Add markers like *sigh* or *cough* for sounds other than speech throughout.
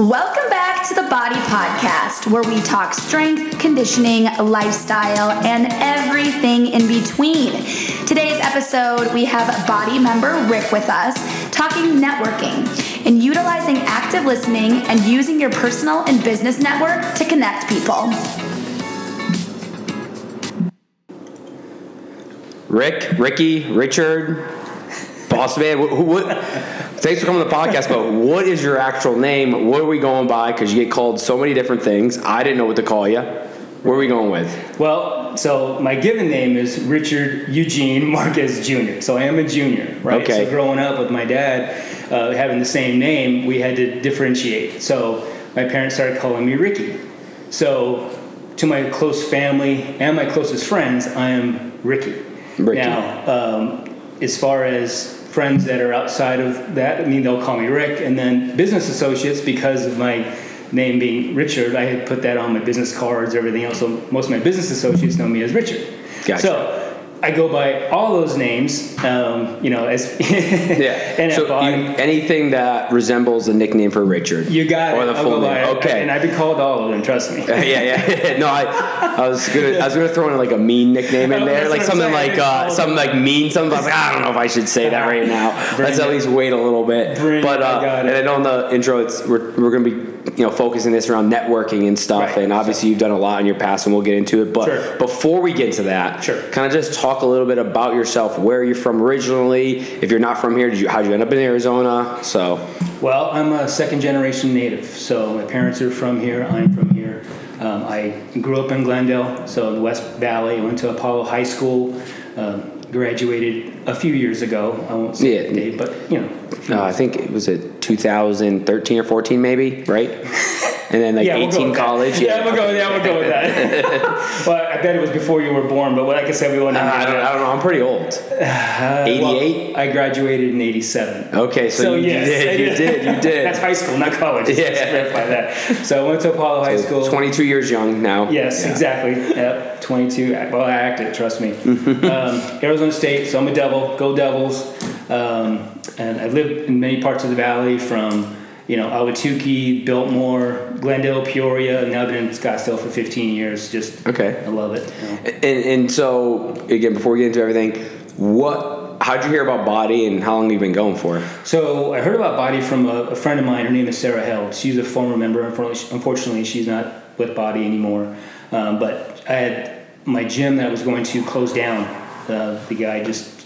Welcome back to the BODI Podcast, where we talk strength, conditioning, lifestyle, and everything in between. Today's episode, we have BODI member Rick with us talking networking and utilizing active listening and using your personal and business network to connect people. Rick, Ricky, Richard, Boss Man. What, thanks for coming to the podcast. But what is your actual name? What are we going by? Because you get called so many different things. I didn't know what to call you. Where are we going with? Well, so my given name is Richard Eugene Marquez Jr. So I am a junior, right? Okay. So growing up with my dad uh, having the same name, we had to differentiate. So my parents started calling me Ricky. So to my close family and my closest friends, I am Ricky. Ricky. Now, um, as far as friends that are outside of that, I mean, they'll call me Rick. And then business associates, because of my name being Richard, I had put that on my business cards, everything else. So most of my business associates know me as Richard. Gotcha. So I go by all those names, um, you know, as *laughs* Yeah. so you, anything that resembles a nickname for Richard. You got or it. the I'll full name. it. Okay. And I've been called all of them. Trust me. *laughs* yeah, yeah. *laughs* no, I, I was gonna, I was gonna throw in like a mean nickname in Oh, there, like something like uh, something like mean. Something I was like, I don't know if I should say that right now. Let's at least wait a little bit. Bring but it. uh, and it. Know in the intro, it's we're, we're gonna be you know focusing this around networking and stuff, Right. and obviously you've done a lot in your past, and we'll get into it. But Sure. before we get to that, Sure. kind of just talk a little bit about yourself, where you're from originally. If you're not from here, did you how'd you end up in Arizona? So Well, I'm a second generation native, so my parents are from here. I'm from here. Um, I grew up in Glendale, so in the West Valley. I went to Apollo High School. Um, graduated a few years ago. I won't say Yeah. the date, but you know. uh, I think it was it 2013 or 14, maybe, right? *laughs* And then like Yeah, we'll go 18 that. college. Yeah, we'll go that. We'll go with that. well, I bet it was before you were born, but like I said, we won't. Uh, I, don't, I don't know. I'm pretty old. Uh, 88? I graduated in '87. Okay, so, So you, yes, did, you *laughs* did. You did. That's high school, not college. Yeah. clarify that. So I went to Apollo High School. 22 years young now. Yes, Yeah. exactly. Yep, 22. Well, I acted, trust me. *laughs* um, Arizona State, so I'm a Devil. Go Devils. Um, and I've lived in many parts of the valley from, you know, Ahwatukee, Biltmore, Glendale, Peoria, and now I've been in Scottsdale for 15 years. Just, Okay. I love it. you know. And, and so, again, before we get into everything, what? How'd you hear about BODI and how long have you been going for? So I heard about BODI from a, a friend of mine. Her name is Sarah Held. She's a former member. Unfortunately, unfortunately she's not with BODI anymore. Um, but I had my gym that I was going to close down. Uh, the guy just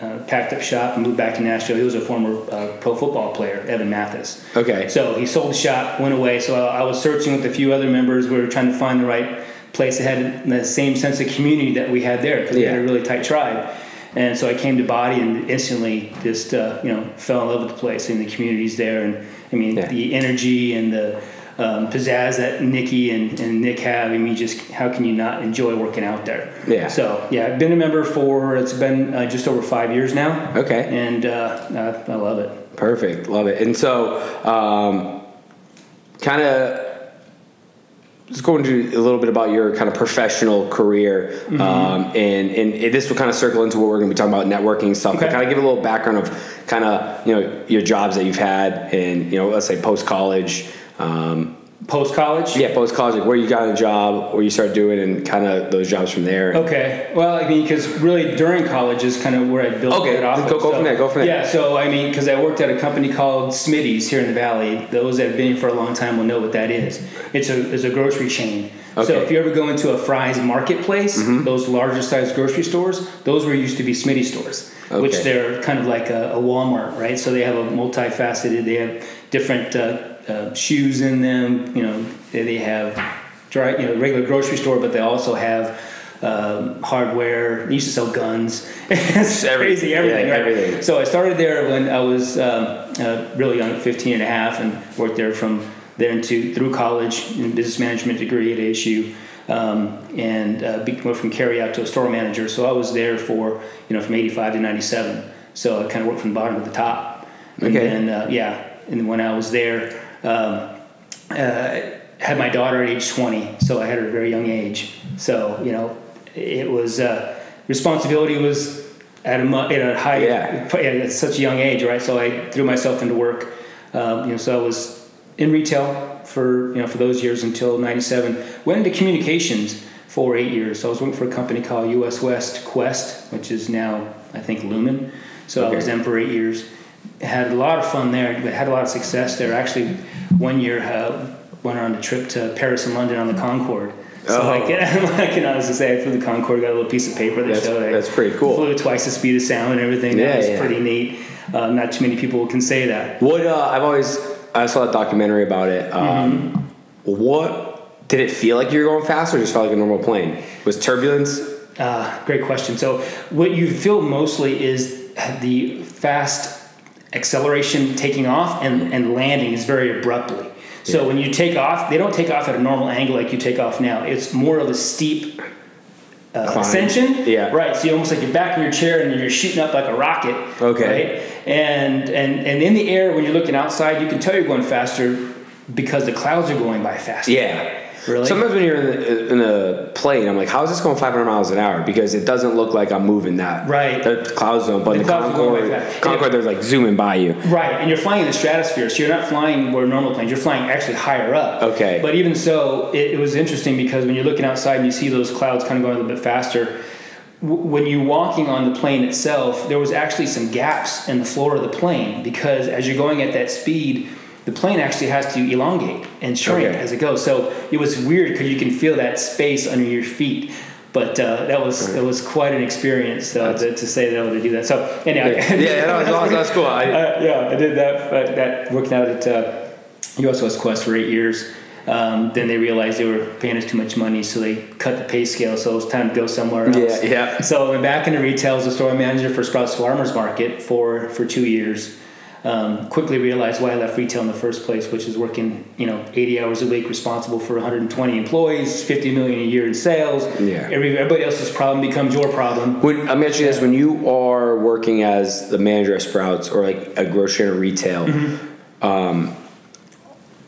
uh, packed up shop and moved back to Nashville. He was a former uh, pro football player, Evan Mathis. Okay. So he sold the shop, went away. So I, I was searching with a few other members. We were trying to find the right place that had the same sense of community that we had there because we had a really tight tribe. And so I came to BODI and instantly just uh, you know fell in love with the place and the communities there. And I mean Yeah. the energy and the um, pizzazz that Nikki and, and Nick have. I mean, just how can you not enjoy working out there? Yeah. So yeah, I've been a member for it's been uh, just over five years now. Okay. And uh, I, I love it. Perfect. Love it. And so, um, kind of. Let's go into a little bit about your kind of professional career, Mm-hmm. um, and and this will kind of circle into what we're going to be talking about networking stuff. But Okay. kind of give a little background of kind of you know your jobs that you've had, and you know let's say post college, um, Post college. yeah, post college, like where you got a job, where you started doing, and kind of those jobs from there. Okay. Well, I mean, because really during college is kind of where I built Okay, it off. go- of. go from there, go from there. Yeah. So I mean, because I worked at a company called Smitty's here in the valley. Those that have been here for a long time will know what that is. It's a it's a grocery chain. So Okay. Mm-hmm. if you ever go into a Fry's marketplace, those larger sized grocery stores, those were used to be Smitty stores, which they're kind of like a, a Walmart, right? So they have a multifaceted. They have different uh, uh, shoes in them. You know, they, they have dry, you know, regular grocery store, but they also have um, hardware. They used to sell guns. *laughs* it's Every- crazy, everything, yeah, right? everything. So I started there when I was um, uh, really young, 15 and a half, and worked there from there into through college in business management degree at ASU. Um, and uh, went from carry out to a store manager. So I was there for you know from '85 to '97. So I kind of worked from the bottom to the top. And Okay. then uh, yeah, and when I was there, um, uh, had my daughter at age 20, so I had her at a very young age. So you know, it was uh, responsibility was at a at a high Yeah. at such a young age, right? So I threw myself into work. Um, you know, so I was in retail for you know for those years until '97. Went into communications for eight years. So I was working for a company called U.S. West Qwest, which is now I think Lumen. So I was Okay. them for eight years. Had a lot of fun there. but Had a lot of success there. Actually, one year uh, went on a trip to Paris and London on the Concorde. So Oh. *laughs* I, can, I can honestly say I flew the Concorde, got a little piece of paper that That's- showed I that's pretty cool. Flew twice the speed of sound and everything. Yeah, that was yeah. pretty neat. Uh, not too many people can say that. What uh, I've always I saw a documentary about it. Um, Mm-hmm. What did it feel like you were going fast, or just felt like a normal plane? Was turbulence? Uh, great question. So, what you feel mostly is the fast acceleration taking off and, and landing is very abruptly. So, when you take off, they don't take off at a normal angle like you take off now. It's more of a steep uh, ascension. Yeah. Right. So, you almost like you're back in your chair and you're shooting up like a rocket. Okay. Right. And, and, and in the air, when you're looking outside, you can tell you're going faster because the clouds are going by faster. Yeah. Really? Sometimes when you're in, the, in a plane, I'm like, how is this going 500 miles an hour? Because it doesn't look like I'm moving that. Right. The clouds don't, but The the, clouds are going Concorde. Concorde, there's like zooming by you. Right, and you're flying in the stratosphere, so you're not flying where normal planes. You're flying actually higher up. Okay. But even so, it, it was interesting because when you're looking outside and you see those clouds kind of going a little bit faster, when you're walking on the plane itself, there was actually some gaps in the floor of the plane because as you're going at that speed, the plane actually has to elongate and shrink Okay. as it goes. So it was weird because you can feel that space under your feet. But uh, that was it was quite an experience uh, to, to say that I would do that. So anyway, Yeah, yeah, that was awesome. That's cool. I, *laughs* uh, yeah, I did that. Uh, that working out at uh, U.S. West Qwest for eight years. Um, then they realized they were paying us too much money, so they cut the pay scale. So it was time to go somewhere else. Yeah, yeah. So I went back into retail as a store manager for Sprouts Farmers Market for for two years. Um, quickly realized why I left retail in the first place, which is working you know 80 hours a week, responsible for 120 employees, 50 million a year in sales. Yeah. Everybody else's problem becomes your problem. When, I'm asking you this: when you are working as the manager at Sprouts or like a grocery or retail, Mm-hmm. um,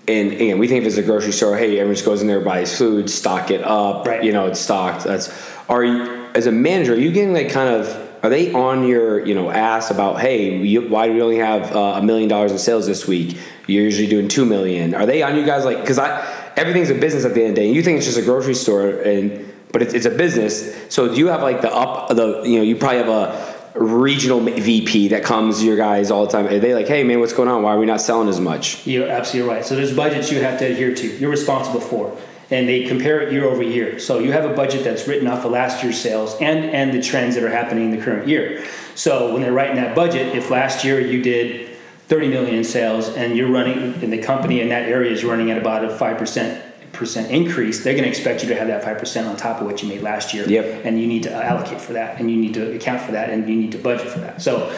and again, we think if it's a grocery store, hey, everyone just goes in there buys food, stock it up, Right. you know, it's stocked. That's are you as a manager? Are you getting like kind of are they on your you know ass about hey, you, why do we only have uh, a million dollars in sales this week? You're usually doing two million. Are they on you guys like because I everything's a business at the end of the day. And You think it's just a grocery store and but it's, it's a business. So you have like the up the you know you probably have a regional VP that comes to your guys all the time. Are they like, hey man, what's going on? Why are we not selling as much? You're absolutely right. So there's budgets you have to adhere to. You're responsible for, and they compare it year over year. So you have a budget that's written off of last year's sales and and the trends that are happening in the current year. So when they're writing that budget, if last year you did 30 million in sales and you're running in the company in that area is running at about a five percent percent increase, they're going to expect you to have that five percent on top of what you made last year. Yep. And you need to allocate for that, and you need to account for that, and you need to budget for that. So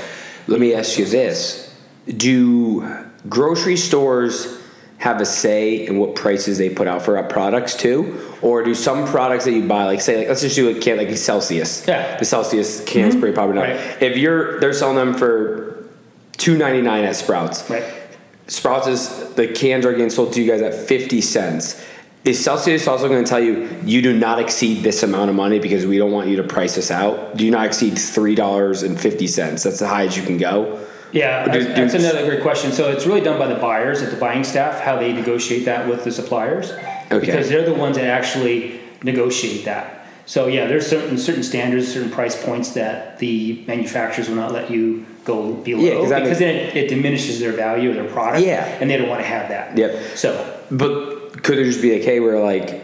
Let me ask you this: Do grocery stores have a say in what prices they put out for our products too, or do some products that you buy, like say, like let's just do a can like a Celsius. Yeah. The Celsius can is mm-hmm. pretty popular now. Right. If you're they're selling them for two ninety nine at Sprouts. right. Sprouts is the cans are getting sold to you guys at 50 cents. Is Celsius also going to tell you you do not exceed this amount of money because we don't want you to price us out? Do you not exceed three dollars and fifty cents? That's the highest you can go. Yeah, Do- that's, do- another great question. So it's really done by the buyers at the buying staff, how they negotiate that with the suppliers, Okay. because they're the ones that actually negotiate that. So yeah, there's certain certain standards, certain price points that the manufacturers will not let you go below Yeah, because makes- then it, it diminishes their value of their product. Yeah. and they don't want to have that. Yep. So But could it just be a case we're like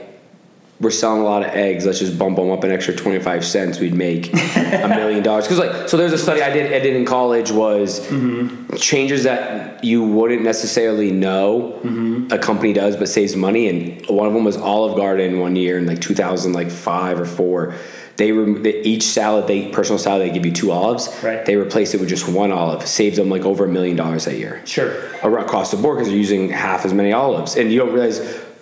we're selling a lot of eggs. Let's just bump them up an extra twenty five cents. We'd make a *laughs* million dollars. Because like, so there's a study I did I did in college was mm-hmm. changes that you wouldn't necessarily know mm-hmm. a company does, but saves money. And one of them was Olive Garden one year in like two thousand like five or four. They were they, each salad they personal salad they give you two olives. Right. They replace it with just one olive. Saves them like over a million dollars a year sure, across the board because they're using half as many olives, and you don't realize,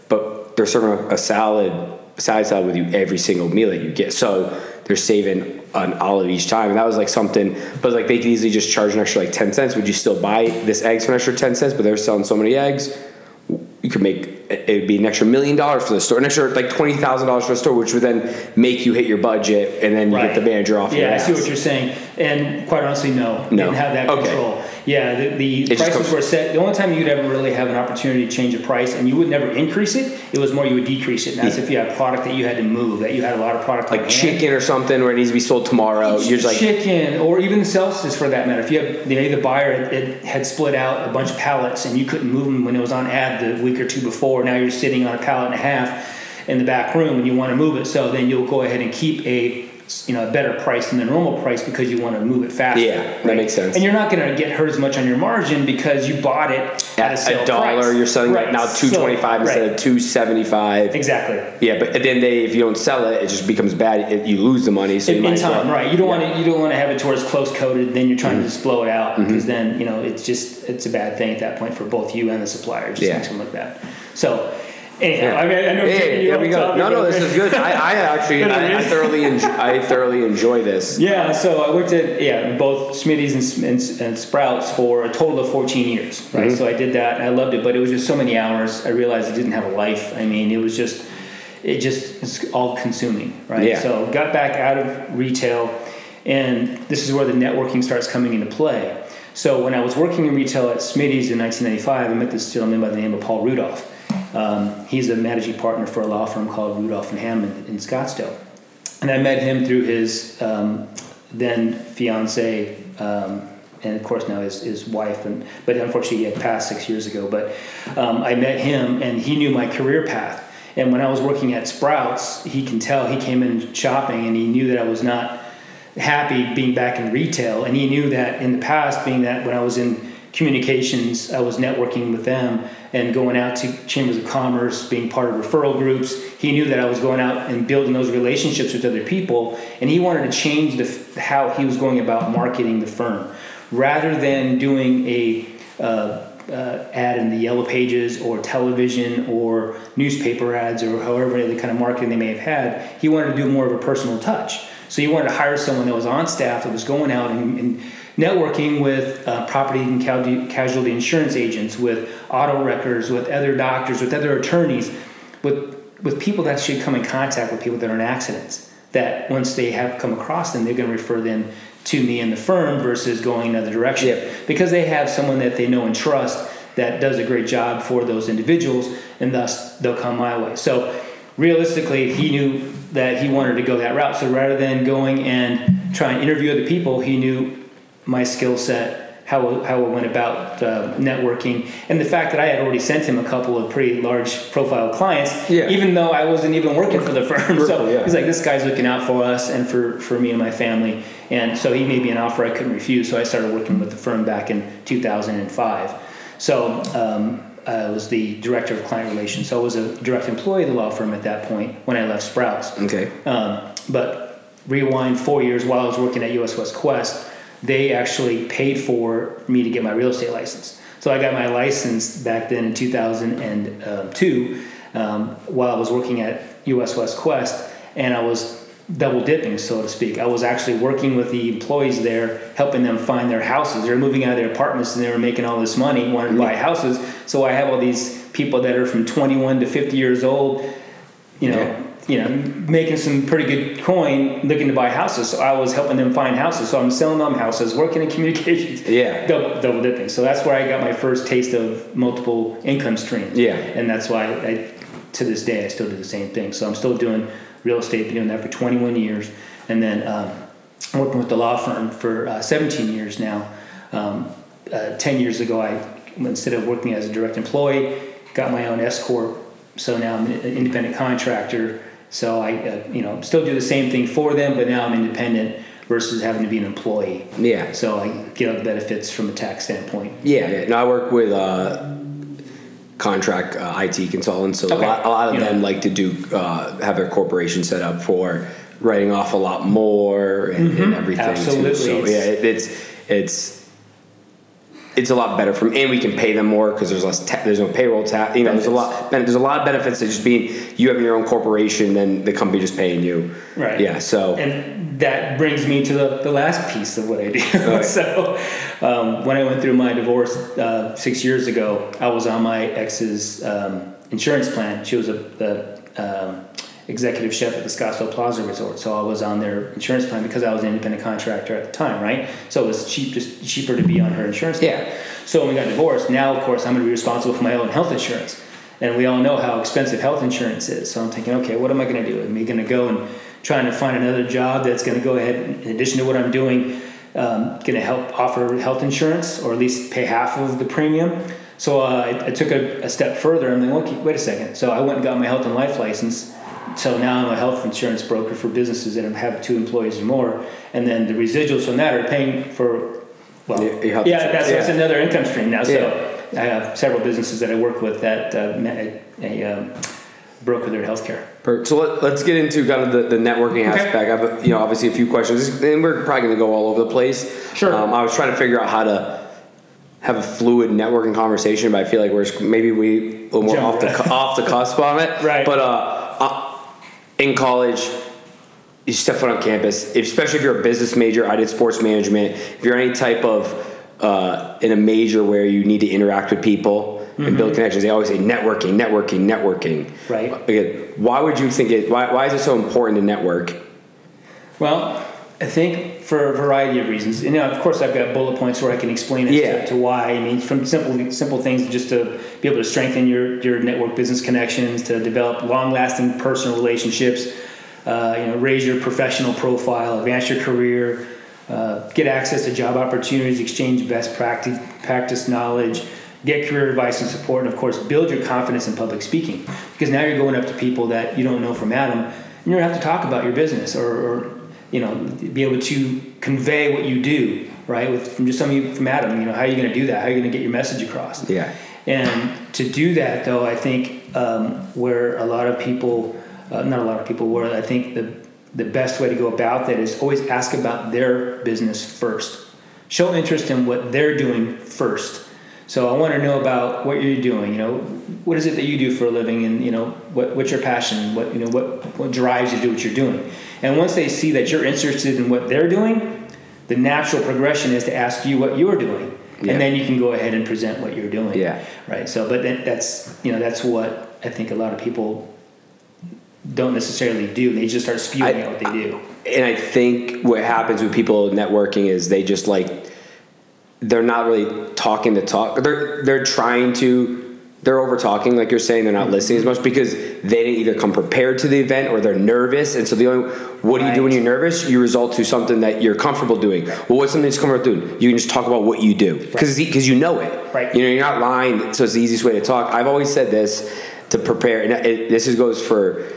but they're serving a salad, side salad with you every single meal that you get. So they're saving an olive each time, and that was like something. But like they could easily just charge an extra like ten cents. Would you still buy this eggs for an extra ten cents? But they're selling so many eggs, you could make it would be an extra million dollars for the store, an extra like twenty thousand dollars for the store, which would then make you hit your budget, and then you Right. get the manager off. Yeah, I see what you're saying. And quite honestly, no. No. Didn't have that Okay. control. Yeah, the, the prices were set. The only time you'd ever really have an opportunity to change a price, and you would never increase it, it was more you would decrease it. And that's if you had a product that you had to move, that you had a lot of product Like hand. chicken or something where it needs to be sold tomorrow. You're just like, chicken, or even Celsius for that matter. If you have, maybe the buyer it, it had split out a bunch of pallets and you couldn't move them when it was on ad the week or two before. Now you're sitting on a pallet and a half in the back room and you want to move it. So then you'll go ahead and keep a you know a better price than the normal price because you want to move it faster. Yeah, that makes sense. And you're not going to get hurt as much on your margin because you bought it at, a, at sale a dollar, price. you're selling Right. it now two twenty five instead right. of two seventy five. exactly. Yeah, but then they, if you don't sell it, it just becomes bad. It, you lose the money. So in, in well- right? You don't Yeah. Mm-hmm. want to you don't want to have it towards close coated. Then you're trying to just blow it out because then you know it's just it's a bad thing at that point for both you and the supplier. Just Yeah. makes them look bad. So Yeah. I mean I know Yeah, there we go. No, no, this is good. I, I actually, I, I thoroughly, enjoy, I thoroughly enjoy this. *laughs* Yeah, so I worked at yeah both Smitty's and, and, and Sprouts for a total of 14 years, right? Mm-hmm. So I did that, and I loved it, but it was just so many hours. I realized I didn't have a life. I mean, it was just it just it's all consuming, right? Yeah. So got back out of retail, and this is where the networking starts coming into play. So when I was working in retail at Smitty's in 1995, I met this gentleman by the name of Paul Rudolph. Um, he's a managing partner for a law firm called Rudolph and Hammond in Scottsdale and I met him through his um, then fiance, um, and of course now his, his wife. And but unfortunately, he had passed six years ago. But um, I met him, and he knew my career path. And when I was working at Sprouts, he can tell. He came in shopping, and he knew that I was not happy being back in retail. And he knew that in the past, being that when I was in communications, I was networking with them and going out to chambers of commerce, being part of referral groups. He knew that I was going out and building those relationships with other people, and he wanted to change the how he was going about marketing the firm, rather than doing a uh, uh, ad in the yellow pages or television or newspaper ads or however the kind of marketing they may have had. He wanted to do more of a personal touch. So he wanted to hire someone that was on staff that was going out and, and networking with uh, property and casualty, insurance agents, with auto wreckers, with other doctors, with other attorneys, with with people that should come in contact with people that are in accidents. That once they have come across them, they're going to refer them to me and the firm versus going another direction Yep. because they have someone that they know and trust that does a great job for those individuals, and thus they'll come my way. So realistically, he knew that he wanted to go that route. So rather than going and try and interview other people, he knew my skill set, how, how I went about uh, networking, and the fact that I had already sent him a couple of pretty large profile clients, Yeah. even though I wasn't even working for the firm. *laughs* so yeah. he's like, this guy's looking out for us and for, for me and my family. And so he made me an offer I couldn't refuse. So I started working with the firm back in 2005. So um, I was the director of client relations. So I was a direct employee of the law firm at that point when I left Sprouts. Okay. Um, but rewind four years while I was working at US West Qwest, they actually paid for me to get my real estate license. So I got my license back then in 2002 um, while I was working at US West Qwest, and I was double dipping, so to speak. I was actually working with the employees there, helping them find their houses. They were moving out of their apartments and they were making all this money, wanted to buy houses. So I have all these people that are from 21 to 50 years old, you know, Yeah. You know, making some pretty good coin, looking to buy houses. So I was helping them find houses. So I'm selling them houses, working in *laughs* communications, Yeah. double, double dipping. So that's where I got my first taste of multiple income streams. Yeah. and that's why I, to this day, I still do the same thing. So I'm still doing real estate, been doing that for 21 years, and then um, working with the law firm for uh, 17 years now. Um, uh, 10 years ago, I instead of working as a direct employee, got my own S corp. So now I'm an independent contractor. So I, uh, you know, still do the same thing for them, but now I'm independent versus having to be an employee. Yeah. So I get all the benefits from a tax standpoint. Yeah, yeah. No, I work with uh, contract uh, IT consultants, so a lot, a lot of You know. them like to do uh, have their corporation set up for writing off a lot more and, and everything. Mm-hmm. Absolutely. Too. So yeah, it, it's it's it's a lot better from, and we can pay them more because there's less. Ta- there's no payroll tax. You know, there's a lot. There's a lot of benefits to just being you having your own corporation than the company just paying you. Right. Yeah. So And that brings me to the, the last piece of what I do. Right. *laughs* so, um, when I went through my divorce uh, six years ago, I was on my ex's um, insurance plan. She was a, the um, executive chef at the Scottsdale Plaza Resort, so I was on their insurance plan because I was an independent contractor at the time, right? So it was cheap, just cheaper to be on her insurance. Plan. Yeah. So when we got divorced, now of course I'm going to be responsible for my own health insurance, and we all know how expensive health insurance is. So I'm thinking, okay, what am I going to do? Am I going to go and trying to find another job that's going to go ahead, in addition to what I'm doing, um, going to help offer health insurance or at least pay half of the premium? So uh, I, I, took a, a, step further. I'm like, okay, wait a second. So I went and got my health and life license. So now I'm a health insurance broker for businesses that have two employees or more, and then the residuals from that are paying for. Well, yeah, that's, that's, another income stream now. So yeah. I have several businesses that I work with that uh, a, a um, broker their healthcare. So let, us get into kind of the, the networking okay. aspect. I have, you know, obviously a few questions, and we're probably going to go all over the place. Sure. Um, I was trying to figure out how to have a fluid networking conversation, but I feel like we're maybe we a little more Jump off the off the cusp on it. *laughs* Right. But uh, in college, you step foot on campus, especially if you're a business major. I did sports management. If you're any type of uh, in a major where you need to interact with people mm-hmm. and build mm-hmm. connections, they always say networking, networking, networking. Right. Again, why would you think it? Why, why is it so important to network? Well, I think for a variety of reasons. And you know, of course, I've got bullet points where I can explain it yeah. to, to, why. I mean, from simple simple things just to be able to strengthen your your network business connections, to develop long lasting personal relationships, uh, you know, raise your professional profile, advance your career, uh, get access to job opportunities, exchange best practice practice knowledge. Get career advice and support, and of course, build your confidence in public speaking. Because now you're going up to people that you don't know from Adam, and you're gonna have to talk about your business or, or you know, be able to convey what you do, right? With from just somebody from Adam, you know, how are you going to do that? How are you going to get your message across? Yeah. And to do that, though, I think um, where a lot of people, uh, not a lot of people, where I think the the best way to go about that is always ask about their business first. Show interest in what they're doing first. So I want to know about what you're doing. You know, what is it that you do for a living, and you know, what, what's your passion? What you know, what what drives you to do what you're doing? And once they see that you're interested in what they're doing, the natural progression is to ask you what you're doing. Yeah. And then you can go ahead and present what you're doing. Yeah. Right. So, but that's, you know, that's what I think a lot of people don't necessarily do. They just start spewing I, out what they do. And I think what happens with people networking is they just like, they're not really talking the talk. They're, they're trying to they're over talking, like you're saying, they're not listening as much because they didn't either come prepared to the event or they're nervous. And so the only what do you do when you're nervous? You result to something that you're comfortable doing. Well, what's something that's comfortable doing? You can just talk about what you do because because you know it. Right. You know, you're not lying, so it's the easiest way to talk. I've always said this to prepare, and it, this is, goes for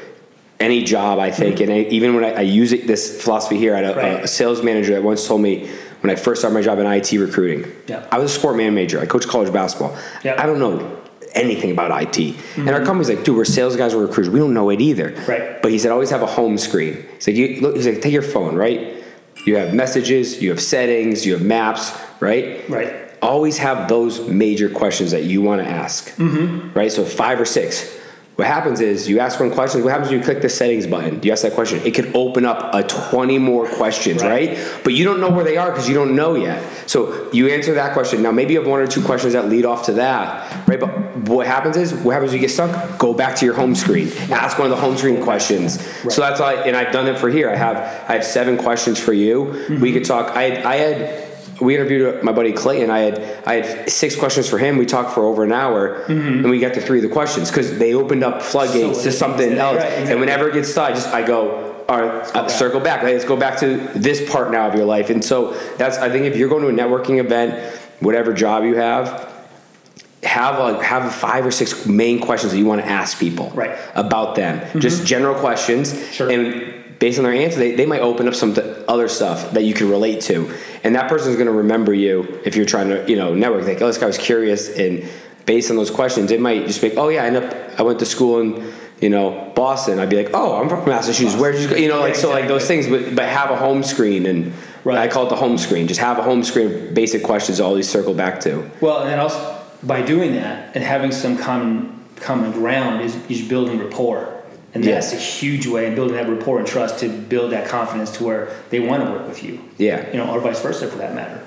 any job I think, mm-hmm. and I, even when I, I, use it, this philosophy here, I had a, right. a sales manager that once told me when I first started my job in IT recruiting. Yeah. I was a sport man major. I coached college basketball. Yeah. I don't know anything about IT. Mm-hmm. And our mm-hmm. company's like, dude, we're sales guys, we're recruiters. We don't know it either. Right. But he said, always have a home screen. He's like, you, look, he's like, take your phone, right? You have messages, you have settings, you have maps, right? Right. Always have those major questions that you want to ask, mm-hmm. right? So five or six. What happens is you ask one question. What happens when you click the settings button? You ask that question. It could open up a 20 more questions, right? right? But you don't know where they are because you don't know yet. So you answer that question. Now maybe you have one or two questions that lead off to that, right? But what happens is, what happens when you get stuck? Go back to your home screen. Ask one of the home screen questions. Right. So that's why, and I've done it for here. I have I have seven questions for you. Mm-hmm. We could talk. I I had we interviewed my buddy Clayton. I had I had six questions for him. We talked for over an hour, mm-hmm. and we got to three of the questions because they opened up floodgates so to something else. Right, exactly. And whenever it gets stuck, just I go, all right, uh, circle back. Let's go back to this part now of your life. And so that's I think if you're going to a networking event, whatever job you have, have a, have five or six main questions that you want to ask people right. about them. Mm-hmm. Just general questions, sure. and based on their answer, they, they might open up some other stuff that you can relate to. And that person is going to remember you if you're trying to, you know, network. Like, oh, this guy was curious. And based on those questions, it might just be, oh, yeah, I, end up, I went to school in, you know, Boston. I'd be like, oh, I'm from Massachusetts. Where did you go? You know, like, so like those things, but, but have a home screen. And right. I call it the home screen. Just have a home screen, basic questions always circle back to. Well, and also by doing that and having some common common ground is, is building rapport and that's a huge way in building that rapport and trust to build that confidence to where they want to work with you. Yeah. You know, or vice versa for that matter.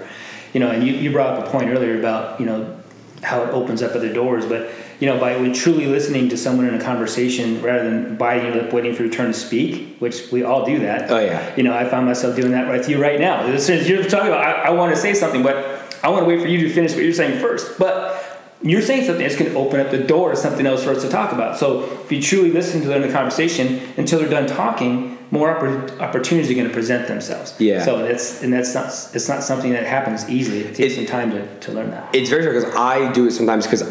You know, and you, you brought up a point earlier about, you know, how it opens up other doors, but you know, by when truly listening to someone in a conversation rather than biting your lip, waiting for your turn to speak, which we all do that. Oh, yeah. You know, I find myself doing that with you right now. As soon as you're talking about, I, I want to say something, but I want to wait for you to finish what you're saying first. But you're saying something that's going to open up the door to something else for us to talk about. So if you truly listen to them in the conversation until they're done talking, more oppor- opportunities are going to present themselves. Yeah. So that's and that's not it's not something that happens easily. It takes It- some time to, to learn that. It's very true because I do it sometimes because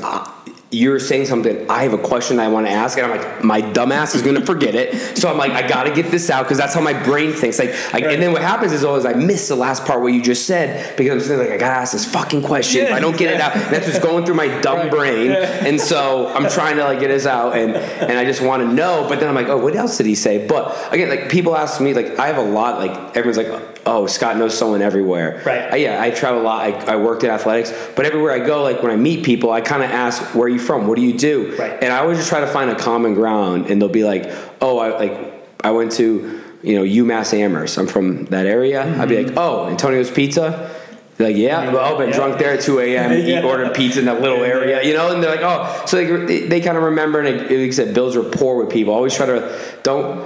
you're saying something. I have a question I want to ask, and I'm like, my dumbass is going to forget it. So I'm like, I got to get this out because that's how my brain thinks. Like, I, Right. and then what happens is always I miss the last part what you just said because I'm sitting like, I got to ask this fucking question. if I don't get it out, that's what's going through my dumb Right. brain, *laughs* and so I'm trying to like get this out, and and I just want to know. But then I'm like, oh, what else did he say? But again, like people ask me, like I have a lot. Like everyone's like. Oh, Scott knows someone everywhere. Right. I- yeah, I travel a lot. I, I worked in athletics, but everywhere I go, like when I meet people, I kind of ask, "Where are you from? What do you do?" Right. And I always just try to find a common ground, and they'll be like, "Oh, I like I went to you know UMass Amherst. I'm from that area." I'd be like, "Oh, Antonio's Pizza." They're like, yeah, well, I've been Yeah. drunk there at 2 a.m. *laughs* Yeah. ordering pizza in that little area, you know? And they're like, oh, so they, they, they kind of remember, and it, like I said, builds rapport with people. Always try to, don't,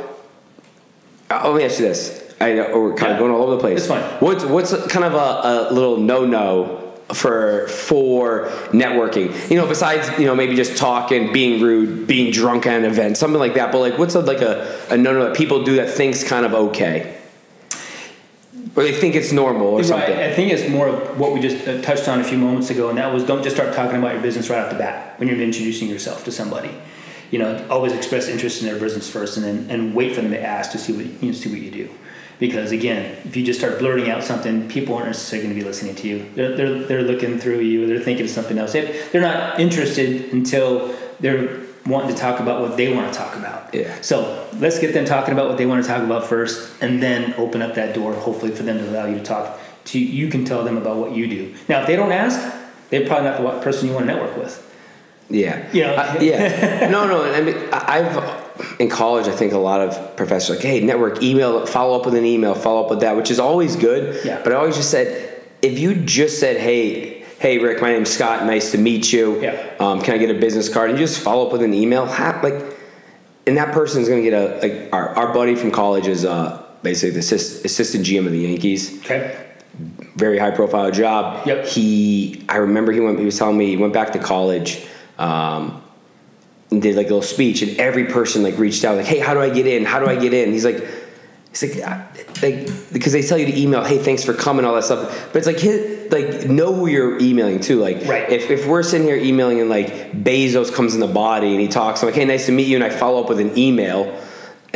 uh, let me ask you this. I know we're kind Yeah. of going all over the place. It's fine. What's what's kind of a, a little no no for for networking? You know, besides you know maybe just talking, being rude, being drunk at an event, something like that. But like, what's a, like a, a no no that people do that thinks kind of okay, or they think it's normal or something? I think it's more of what we just uh, touched on a few moments ago, and that was don't just start talking about your business right off the bat when you're introducing yourself to somebody. You know, always express interest in their business first, and then and wait for them to ask to see what you know, see what you do. Because again, if you just start blurting out something, people aren't necessarily going to be listening to you. They're, they're, they're looking through you. They're thinking of something else. They- They're not interested until they're wanting to talk about what they want to talk about. Yeah. So let's get them talking about what they want to talk about first, and then open up that door, hopefully, for them to allow you to talk. To you can tell them about what you do. Now, if they don't ask, they're probably not the person you want to network with. Yeah. You know- Uh, yeah. No, no. I mean, I've in college. I think a lot of professors like, hey, network, email, follow up with an email, follow up with that, which is always good. Yeah. But I always just said, if you just said, hey, hey, Rick, my name's Scott. Nice to meet you. Yeah. Um, can I get a business card? And you just follow up with an email. Ha- like, and that person's gonna get a like our, our buddy from college is uh basically the assist, assistant GM of the Yankees Okay. very high profile job. Yep. He, I remember he went. He was telling me he went back to college, um, and did like a little speech, and every person like reached out like, "Hey, how do I get in? How do I get in?" He's like, he's like, like because they tell you to email, "Hey, thanks for coming," all that stuff. But it's like hit like know who you're emailing to. Like, Right. if if we're sitting here emailing and like Bezos comes in the body and he talks, I'm like, "Hey, nice to meet you," and I follow up with an email.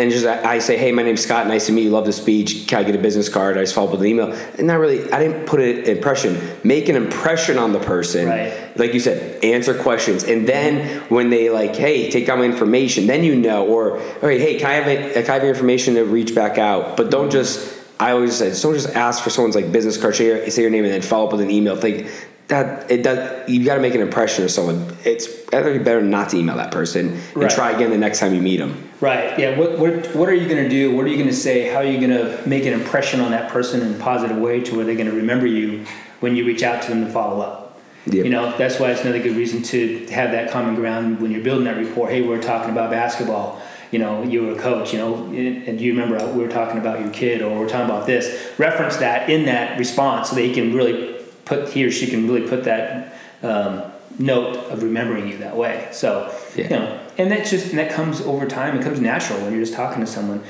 And just I say, hey, my name's Scott. Nice to meet you. Love the speech. Can I get a business card? I just follow up with an email. And not really. I didn't put an impression. Make an impression on the person. Right. Like you said, answer questions, and then when they like, hey, take down my information, then you know. Or, all right, hey, can I have it, can I have your information to reach back out? But don't mm-hmm. just. I always say, don't just ask for someone's like business card. Say your, say your name and then follow up with an email. Think that it does. You got to make an impression of someone. It's actually better not to email that person and try again the next time you meet them. Right. Yeah. What, what, what are you going to do? What are you going to say? How are you going to make an impression on that person in a positive way to where they're going to remember you when you reach out to them to follow up? Yep. You know, that's why it's another good reason to have that common ground when you're building that rapport. Hey, we're talking about basketball. You know, you were a coach, you know, and you remember we were talking about your kid or we're talking about this. Reference that in that response so that he can really put, he or she can really put that um, note of remembering you that way. So, Yeah. you know, and that's just, and that comes over time. It comes natural when you're just talking to someone.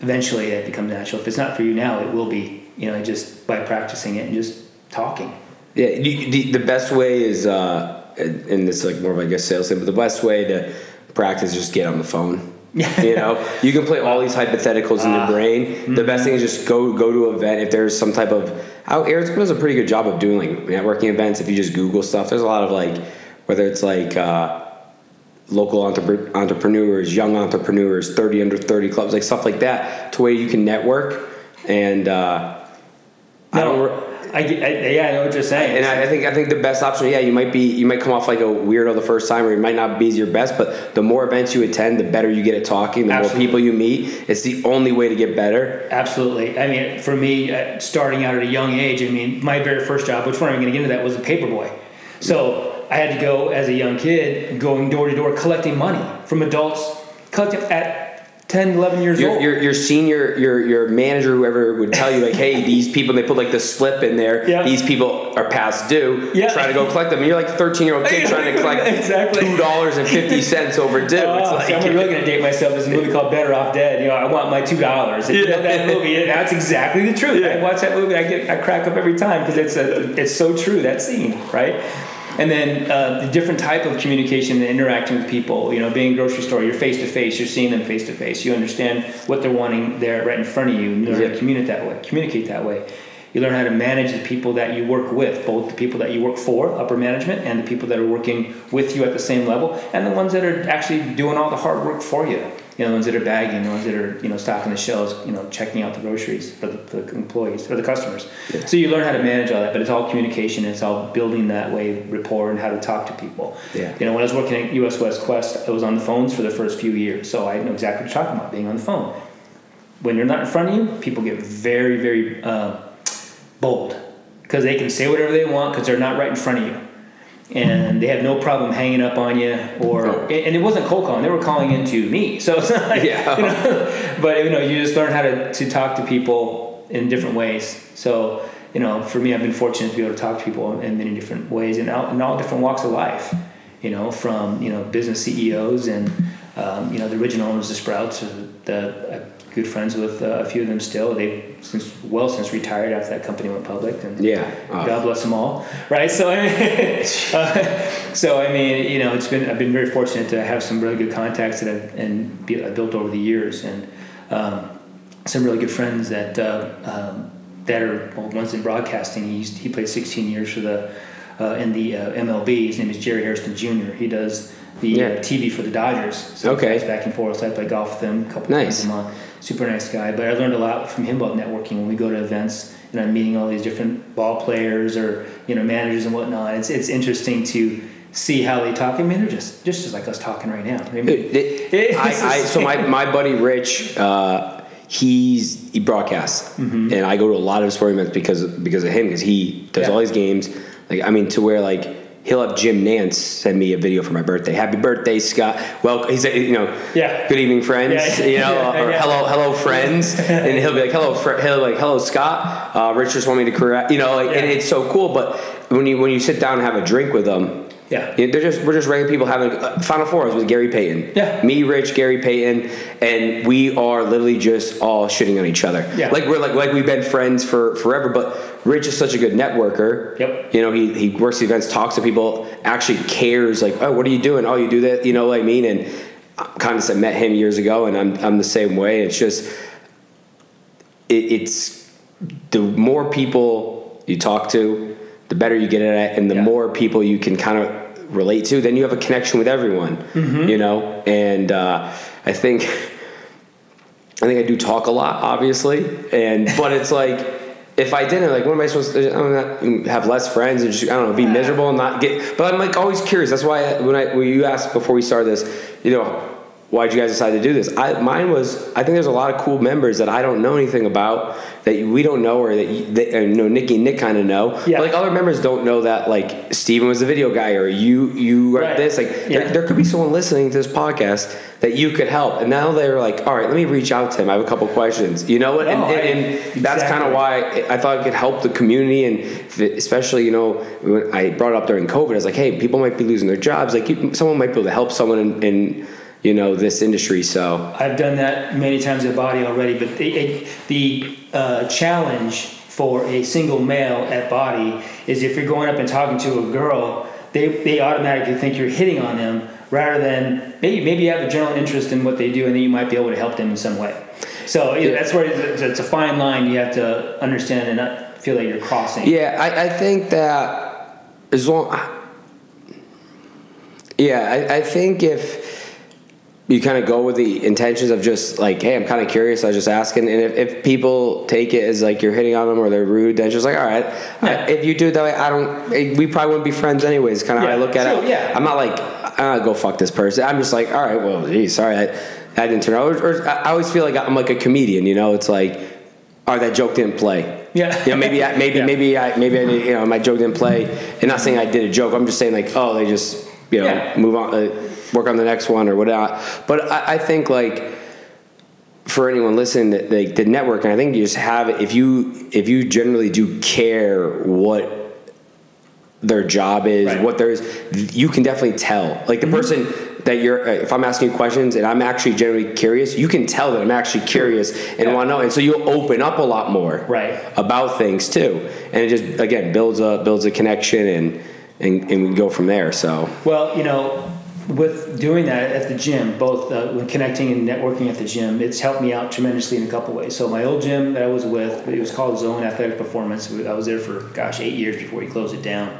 Eventually it becomes natural. If it's not for you now, it will be, you know, just by practicing it and just talking. Yeah, the, the best way is, uh, and this is like more of like a sales thing, but the best way to practice is just get on the phone. *laughs* you know, you can play all these hypotheticals in your brain. The best thing is just go go to an event. If there's some type of, out Arizona does a pretty good job of doing like networking events. If you just Google stuff, there's a lot of like, whether it's like uh, local entrepre- entrepreneurs, young entrepreneurs, thirty under thirty clubs, like stuff like that, to where you can network. And uh, I don't. No, I, I, yeah, I know what you're saying. And I, I think I think the best option, yeah, you might be you might come off like a weirdo the first time, or you might not be your best. But the more events you attend, the better you get at talking. The Absolutely. more people you meet, it's the only way to get better. Absolutely. I mean, for me, uh, starting out at a young age, I mean, my very first job, which we're not going to get into that, was a paperboy. So I had to go as a young kid, going door to door, collecting money from adults, collecting at 10, 11 years Your, old. your, your senior, your your manager, whoever would tell you like, hey, *laughs* these people, they put like the slip in there. Yeah. These people are past due. Yeah. Try to go collect them. And you're like 13 year old kid trying to collect *laughs* Exactly. two dollars and fifty cents overdue. Oh, it's like I'm really gonna date myself. There's a movie called Better Off Dead. You know, I want my two dollars. You know that movie, that's exactly the truth. I watch that movie, I get, I crack up every time because it's a, it's so true that scene, right? And then uh, the different type of communication and interacting with people. You know, being a grocery store, you're face to face. You're seeing them face to face. You understand what they're wanting there right in front of you. And you learn Yeah. to communicate that way. Communicate that way. You learn how to manage the people that you work with, both the people that you work for, upper management, and the people that are working with you at the same level, and the ones that are actually doing all the hard work for you. You know, the ones that are bagging, the ones that are you know stocking the shelves, you know, checking out the groceries for the, the employees or the customers. So you learn how to manage all that, but it's all communication. It's all building that way rapport and how to talk to people. Yeah. You know, when I was working at US West Qwest, I was on the phones for the first few years, so I know exactly what you're talking about, being on the phone. When you're not in front of you, people get very, very uh, bold because they can say whatever they want because they're not right in front of you. And they have no problem hanging up on you, or No. and it wasn't cold calling; they were calling into me. *laughs* So it's not like, Yeah. you know, but you know, you just learn how to, to talk to people in different ways. So you know, for me, I've been fortunate to be able to talk to people in many different ways and all, in all different walks of life. You know, from you know business CEOs and um, you know the original owners of Sprouts, uh, the I'm good friends with uh, a few of them still. They've since well since retired after that company went public, and Yeah. Uh, God bless them all, right? So, I *laughs* mean, uh, so I mean, you know, it's been I've been very fortunate to have some really good contacts that I've and be, I've built over the years, and um, some really good friends that uh, um, that are well, ones in broadcasting. He he played 16 years for the uh, in the uh, MLB. His name is Jerry Hairston Jr. He does the Yeah. uh, TV for the Dodgers. So Okay. back and forth. I play golf with him a couple Nice. times a month. Super nice guy. But I learned a lot from him about networking when we go to events and I'm meeting all these different ball players or you know managers and whatnot. It's it's interesting to see how they talk. I mean, they're just just as like us talking right now. I mean, It- *laughs* it- I, I, so my, my buddy Rich, uh, he's he broadcasts, Mm-hmm. and I go to a lot of his sporting events because because of him because he does Yeah. all these games. Like I mean, to where like he'll have Jim Nantz send me a video for my birthday. Happy birthday, Scott! Well, he's a, you know, Yeah. good evening, friends. Yeah. You know, Yeah, *laughs* or yeah. hello, hello, friends, and he'll be like, hello, fr-, he'll be like, hello, Scott. Uh, Rich just want me to correct, you know, like, and it's so cool. But when you when you sit down and have a drink with them. Yeah. Yeah, they're just we're just regular people having uh, Final Fours with Gary Payton. Yeah. Me, Rich, Gary Payton, and we are literally just all shitting on each other. Yeah. Like we're like like we've been friends for forever. But Rich is such a good networker. Yep. You know, he he works events, talks to people, actually cares. Like, oh, what are you doing? Oh, you do that. You know what I mean? And I kind of met him years ago, and I'm I'm the same way. It's just it, it's the more people you talk to, the better you get at it, and the Yeah. more people you can kind of relate to, then you have a connection with everyone. Mm-hmm. You know, and uh, I think I think I do talk a lot, obviously, and but it's like. If I didn't, like, what am I supposed to? I'm not, have less friends and just I don't know, be miserable and not get. But I'm like always curious. That's why I, when I when you asked before we started this, you know, why'd you guys decide to do this? I mine was I think there's a lot of cool members that I don't know anything about that we don't know or that you, that, uh, know Nikki and Nick kind of know. Yeah. But, like other members don't know that like Steven was the video guy or you you are Right. this like Yeah. there, there could be someone listening to this podcast that you could help and now they're like all right let me reach out to him I have a couple questions you know what and, No, I- and, and that's kind of why I thought it could help the community and especially you know when I brought it up during COVID I was like hey people might be losing their jobs like you, someone might be able to help someone in, in you know this industry so I've done that many times at BODI already, but the, it, the uh, challenge for a single male at BODI is if you're going up and talking to a girl, they, they automatically think you're hitting on them rather than maybe maybe you have a general interest in what they do and then you might be able to help them in some way. So yeah, that's where it's, it's a fine line you have to understand and not feel that you're crossing. Yeah, I, I think that as long, yeah, I, I think if you kind of go with the intentions of just like, hey, I'm kind of curious, I was just asking, and if, if people take it as like you're hitting on them or they're rude, then it's just like, all right, I, if you do it that way, I don't, eh, we probably wouldn't be friends anyways. Kind of how I look at it. yeah. I'm not like, I don't go fuck this person. I'm just like, all right, well, geez, sorry, I, that didn't turn out. Or, or I always feel like I'm like a comedian, you know? It's like, or that joke didn't play. Yeah. You know, maybe I, maybe Yeah. maybe I maybe I did, you know my joke didn't play, and not saying I did a joke. I'm just saying like oh they just you know Yeah. move on, uh, work on the next one or whatnot. But I, I think like for anyone listening, that like the networking, I think you just have it if you if you generally do care what their job is, Right. what there is, you can definitely tell. Like the Mm-hmm. person that you're, uh, if I'm asking you questions and I'm actually generally curious, you can tell that I'm actually curious and Yeah. want to know, and so you'll open up a lot more Right. about things too, and it just again builds a builds a connection and and, and we go from there. So Well, you know, with doing that at the gym, both uh, when connecting and networking at the gym, it's helped me out tremendously in a couple ways. So my old gym that I was with, it was called Zone Athletic Performance. I was there for gosh eight years before we closed it down,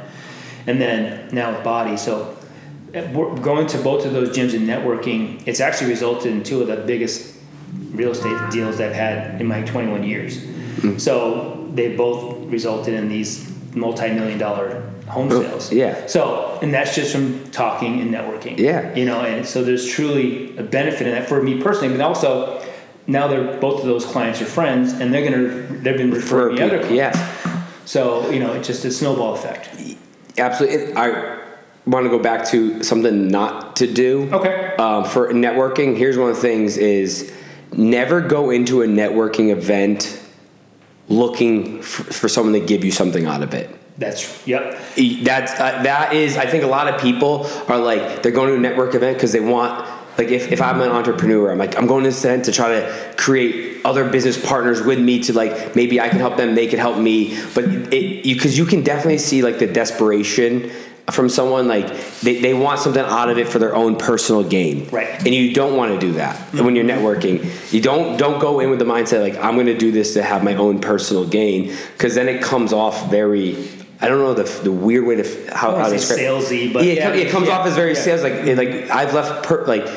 and then now with BODI. So uh, going to both of those gyms and networking, it's actually resulted in two of the biggest real estate deals I've had in my 21 years. So they both resulted in these multi-million dollar home sales. yeah. So, and that's just from talking and networking. Yeah. You know, and so there's truly a benefit in that for me personally, but also now they're both of those clients are friends and they're gonna they've been referring me other clients. yeah. So you know, it's just a snowball effect. Absolutely. I want to go back to something not to do. Okay. Um, for networking, here's one of the things is never go into a networking event looking for someone to give you something out of it. That's yep. That's uh, that is. I think a lot of people are like they're going to a network event because they want. Like if, if I'm an entrepreneur, I'm like I'm going to this event to try to create other business partners with me to like maybe I can help them, they can help me. But it because you, can definitely see like the desperation from someone like they, they want something out of it for their own personal gain Right. and you don't want to do that when you're networking you don't don't go in with the mindset like i'm going to do this to have my own personal gain because then it comes off very i don't know the, the weird way to how, how don't to say describe salesy, but yeah, it, yeah, com- it comes yeah, off as very yeah. sales like it- like i've left per, like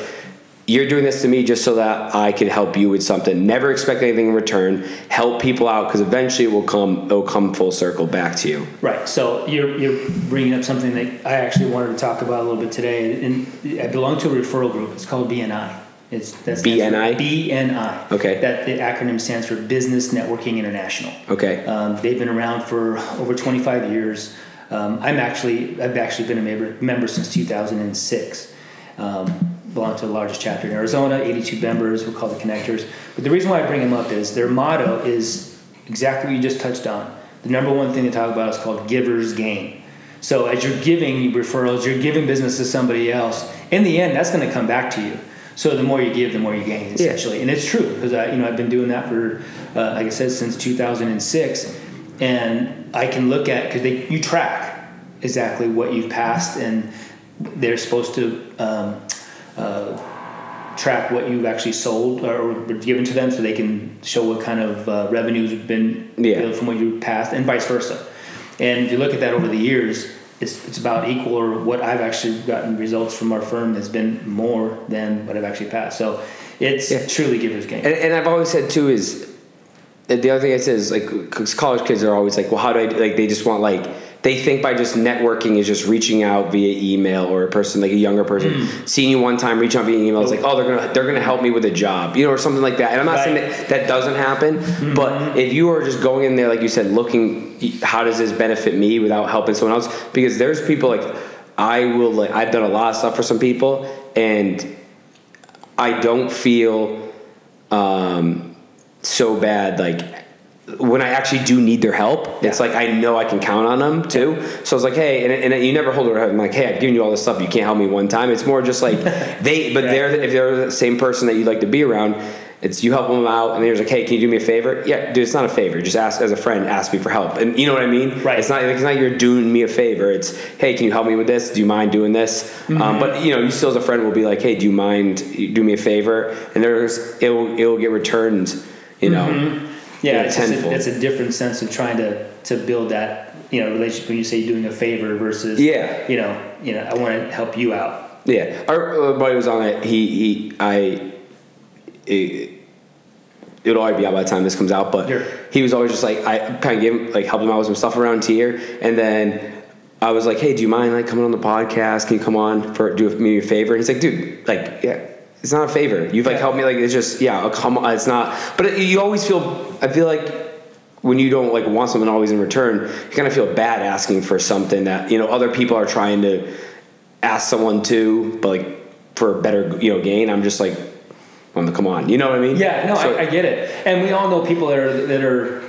you're doing this to me just so that I can help you with something. Never expect anything in return. Help people out because eventually it will come. It will come full circle back to you. Right. So you're you're bringing up something that I actually wanted to talk about a little bit today. And I belong to a referral group. It's called BNI. It's that's BNI? BNI. Okay. That the acronym stands for Business Networking International. Okay. Um, they've been around for over 25 years. Um, I'm actually I've actually been a member member since 2006. Um, belong to the largest chapter in Arizona, 82 members. We're called the Connectors. But the reason why I bring them up is their motto is exactly what you just touched on. The number one thing they talk about is called givers gain. So as you're giving referrals, you're giving business to somebody else. In the end, that's going to come back to you. So the more you give, the more you gain, essentially. And it's true because I, you know, I've been doing that for, uh, like I said, since 2006, and I can look at because you track exactly what you've passed, and they're supposed to um, uh, track what you've actually sold or given to them, so they can show what kind of uh, revenues have been Yeah. from what you passed, and vice versa. And if you look at that over the years, it's, it's about equal or what I've actually gotten results from our firm has been more than what I've actually passed. So it's Yeah. truly giver's gain. And, and I've always said too is the other thing I said is like 'cause college kids are always like, well, how do I do-" like? They just want like they think by just networking is just reaching out via email or a person like a younger person Mm. seeing you one time, reaching out via email. It's like, oh, they're gonna they're gonna help me with a job, you know, or something like that. And I'm not saying Right. Mm-hmm. that that doesn't happen, but if you are just going in there, like you said, looking, how does this benefit me without helping someone else? Because there's people like I will like I've done a lot of stuff for some people and I don't feel um, so bad like when I actually do need their help, it's like I know I can count on them too. So it's like, hey, and, and you never hold head. I'm like, hey, I've given you all this stuff. You can't help me one time. It's more just like *laughs* they, but Right. they're if they're the same person that you'd like to be around. It's you help them out, and they're like, "Hey, can you do me a favor?" Yeah, dude, it's not a favor. Just ask as a friend, ask me for help, and you know what I mean. Right. It's not like it's not you're doing me a favor. It's hey, can you help me with this? Do you mind doing this? Mm-hmm. Um, but you know, you still as a friend will be like, hey, do you mind? Do me a favor, and there's it'll it'll get returned. You know. Mm-hmm. Yeah, it's, a, it's a different sense of trying to, to build that you know relationship when you say doing a favor versus Yeah. you know you know I want to help you out. Yeah, our uh, buddy was on it. He he I. It, It'll already be out by the time this comes out, but Sure. he was always just like I kind of gave him like helped him out with some stuff around here, and then I was like, "Hey, do you mind like coming on the podcast? Can you come on for do me a favor?" He's like, "Dude, like yeah, it's not a favor. You've like helped me. Like it's just yeah, come. on. It's not. But it, you always feel. I feel like when you don't like want something always in return, you kind of feel bad asking for something that you know other people are trying to ask someone to, but like for a better you know gain. I'm just like, well, come on, you know what I mean? Yeah, no, So- I, I get it, and we all know people that are that are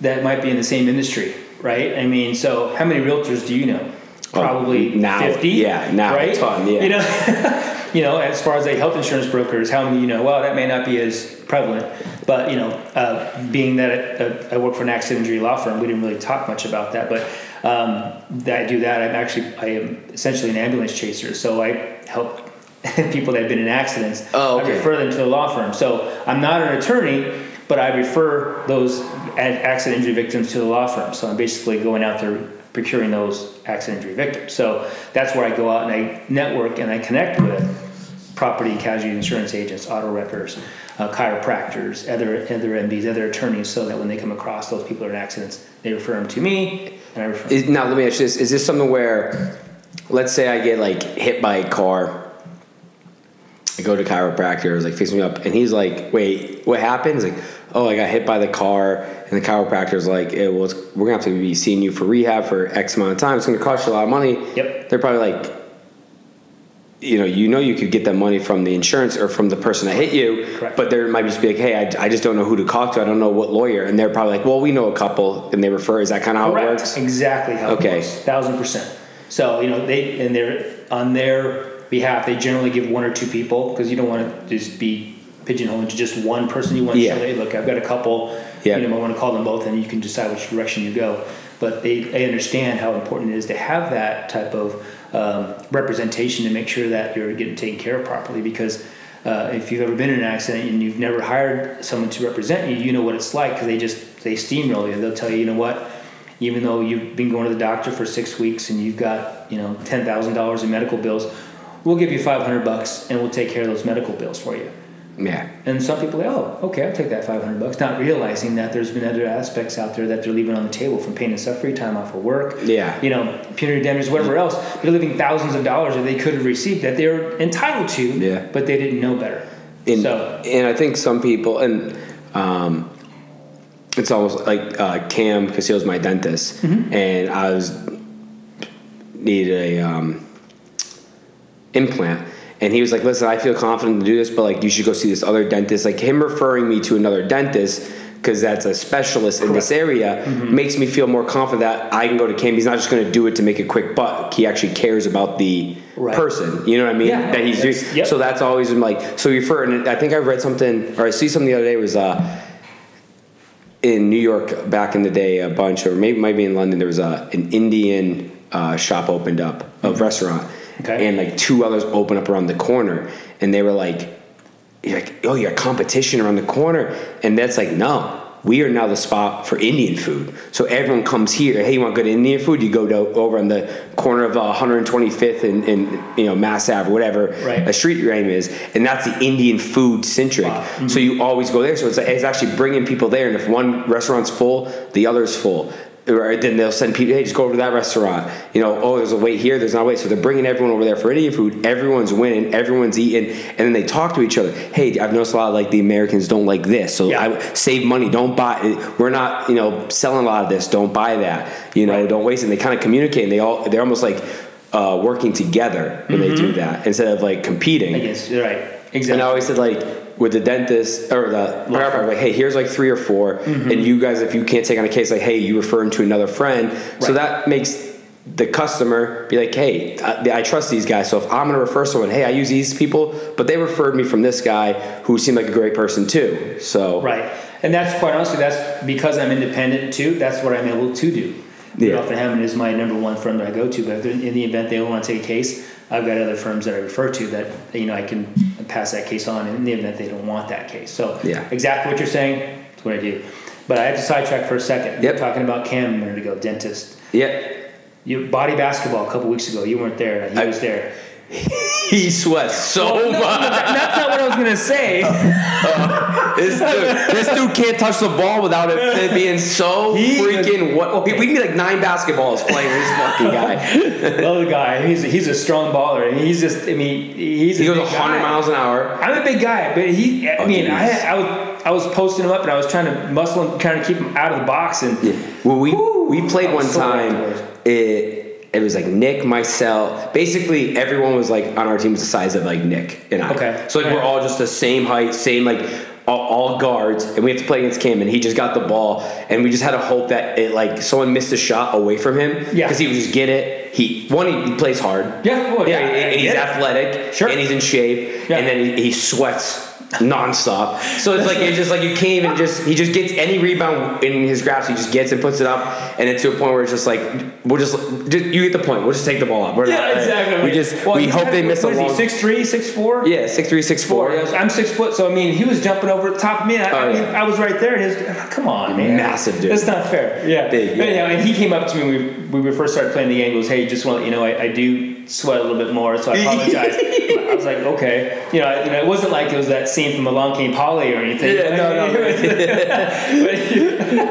that might be in the same industry, right? I mean, so how many realtors do you know? Oh, Probably now, fifty. yeah, now a right? ton, yeah. You know, *laughs* you know, as far as like health insurance brokers, how many you know? Well, that may not be as prevalent, but you know, uh, being that uh, I work for an accident injury law firm, we didn't really talk much about that, but um, that I do that. I'm actually I am essentially an ambulance chaser, so I help *laughs* people that have been in accidents. Oh, okay. I refer them to the law firm. So I'm not an attorney, but I refer those accident injury victims to the law firm. So I'm basically going out there procuring those accident injury victims. So that's where I go out and I network and I connect with property casualty insurance agents, auto wreckers, uh, chiropractors, other other MDs, other attorneys, so that when they come across those people in accidents, they refer them to me, and I refer. Is, now let me ask you this: Is this something where, let's say I get like hit by a car, I go to chiropractor, like fix me up, and he's like, "Wait, what happened?" Like, "Oh, I got hit by the car," and the chiropractor's like, eh, "Well, it's, we're gonna have to be seeing you for rehab for X amount of time. It's gonna cost you a lot of money." Yep. They're probably like, you know, you know, you could get that money from the insurance or from the person that hit you, Correct. but there might just be like, "Hey, I, I just don't know who to talk to. I don't know what lawyer," and they're probably like, "Well, we know a couple," and they refer. Is that kind of how it works? Exactly how Okay. it works. Thousand percent. So you know they and they're on their behalf. They generally give one or two people because you don't want to just be pigeonholed into just one person. You want to Yeah. show, hey, look, I've got a couple. You know, I want to call them both, and you can decide which direction you go. But they, they understand how important it is to have that type of um, representation to make sure that you're getting taken care of properly because. Uh, if you've ever been in an accident and you've never hired someone to represent you, you know what it's like because they just they steamroll you. They'll tell you, you know what, even though you've been going to the doctor for six weeks and you've got you know ten thousand dollars in medical bills, we'll give you five hundred bucks and we'll take care of those medical bills for you. Yeah. And some people, say, oh, okay, I'll take that five hundred bucks, not realizing that there's been other aspects out there that they're leaving on the table from pain and suffering, time off of work, Yeah. you know, punitive damages, whatever else. They're leaving thousands of dollars that they could have received that they're entitled to, Yeah. but they didn't know better. And, so and I think some people, and um, it's almost like uh, Cam, because he was my dentist, Mm-hmm. and I was needed a um, implant. And he was like, "Listen, I feel confident to do this, but like, you should go see this other dentist." Like him referring me to another dentist because that's a specialist in this area Mm-hmm. makes me feel more confident that I can go to Cam. He's not just going to do it to make a quick buck. He actually cares about the Right. person. You know what I mean? Yeah, that he's doing. yep. So that's always been like so. You refer, and I think I read something or I see something the other day was uh, in New York back in the day a bunch, or maybe might be in London. There was a an Indian uh, shop opened up, a restaurant, Okay. and like two others open up around the corner, and they were like, you're like, oh, you got competition around the corner, and that's like no. We are now the spot for Indian food, so everyone comes here. Hey, you want good Indian food? You go to over on the corner of uh, 125th and, and you know Mass Ave, or whatever Right. a street name is, and that's the Indian food centric. Wow. Mm-hmm. So you always go there. So it's, it's actually bringing people there, and if one restaurant's full, the other's full. Or then they'll send people, hey, just go over to that restaurant. You know, oh, there's a wait here, there's not a wait. So they're bringing everyone over there for Indian food. Everyone's winning, everyone's eating, and then they talk to each other. Hey, I've noticed a lot of like the Americans don't like this, so Yeah. I save money. Don't buy. We're not, you know, selling a lot of this. Don't buy that. You know, Right. don't waste it. And they kind of communicate. And they all, they're almost like uh, working together when they do that instead of like competing. I guess you're right. Exactly. And I always said like with the dentist or the chiropractor, like, hey, here's like three or 4 Mm-hmm. and you guys, if you can't take on a case, like, hey, you refer them to another friend. So that makes the customer be like, hey, I, I trust these guys. So if I'm gonna refer someone, hey, I use these people, but they referred me from this guy who seemed like a great person too. So Right. And that's quite honestly, that's because I'm independent too. That's what I'm able to do. Yeah. Ralph and Hammond is my number one firm that I go to. But if in the event they don't want to take a case, I've got other firms that I refer to that you know I can pass that case on in the event they don't want that case. So Yeah. exactly what you're saying. That's what I do. But I have to sidetrack for a second. Yep. We're talking about Cam a minute ago, dentist. Yep. You BODI basketball a couple weeks ago. You weren't there. He I- was there. *laughs* he sweats so No, no, much. that's not what I was gonna say. *laughs* Uh, uh, this dude, this dude can't touch the ball without it, it *laughs* being so He freaking. What we need like nine basketballs playing this fucking guy. Love the guy. He's he's a strong baller, and he's just. I mean, he's. He a goes 100 miles an hour. I'm a big guy, but he. I Oh, mean, I, geez. I was I was posting him up, and I was trying to muscle him, trying to keep him out of the box, and Well, we Woo! we played one so time. It it was like Nick, myself. Basically, everyone was like on our team was the size of like Nick and I. Okay. So like we're all just the same height, same like all, all guards, and we have to play against Kim, and he just got the ball, and we just had to hope that it like someone missed a shot away from him. Yeah. Because he would just get it. He one he, he plays hard. Yeah, well, yeah, and he's yeah. athletic. Sure. And he's in shape. Yeah. And then he, he sweats nonstop. So it's like it's just like you can't even just he just gets any rebound in his grasp, he just gets and puts it up, and it's to a point where it's just like we'll just, just you get the point. We'll just take the ball up. We're yeah, not, exactly. We just Well, we hope had- they miss a what is he. Six three, six four. yeah, six three, six Four. four. I'm six foot, so I mean, he was jumping over the top of me. And I, I Oh, mean, yeah. I was right there, and his, come on, man, Massive dude. That's not fair. Yeah, Big, yeah. know, and he came up to me when we, we first started playing the game. Goes, hey, just want to you know, I, I do sweat a little bit more, so I *laughs* apologize. I was like, okay, you know, you know, it wasn't like it was that scene from Along Came Polly or anything. Yeah, no, no. *laughs* but,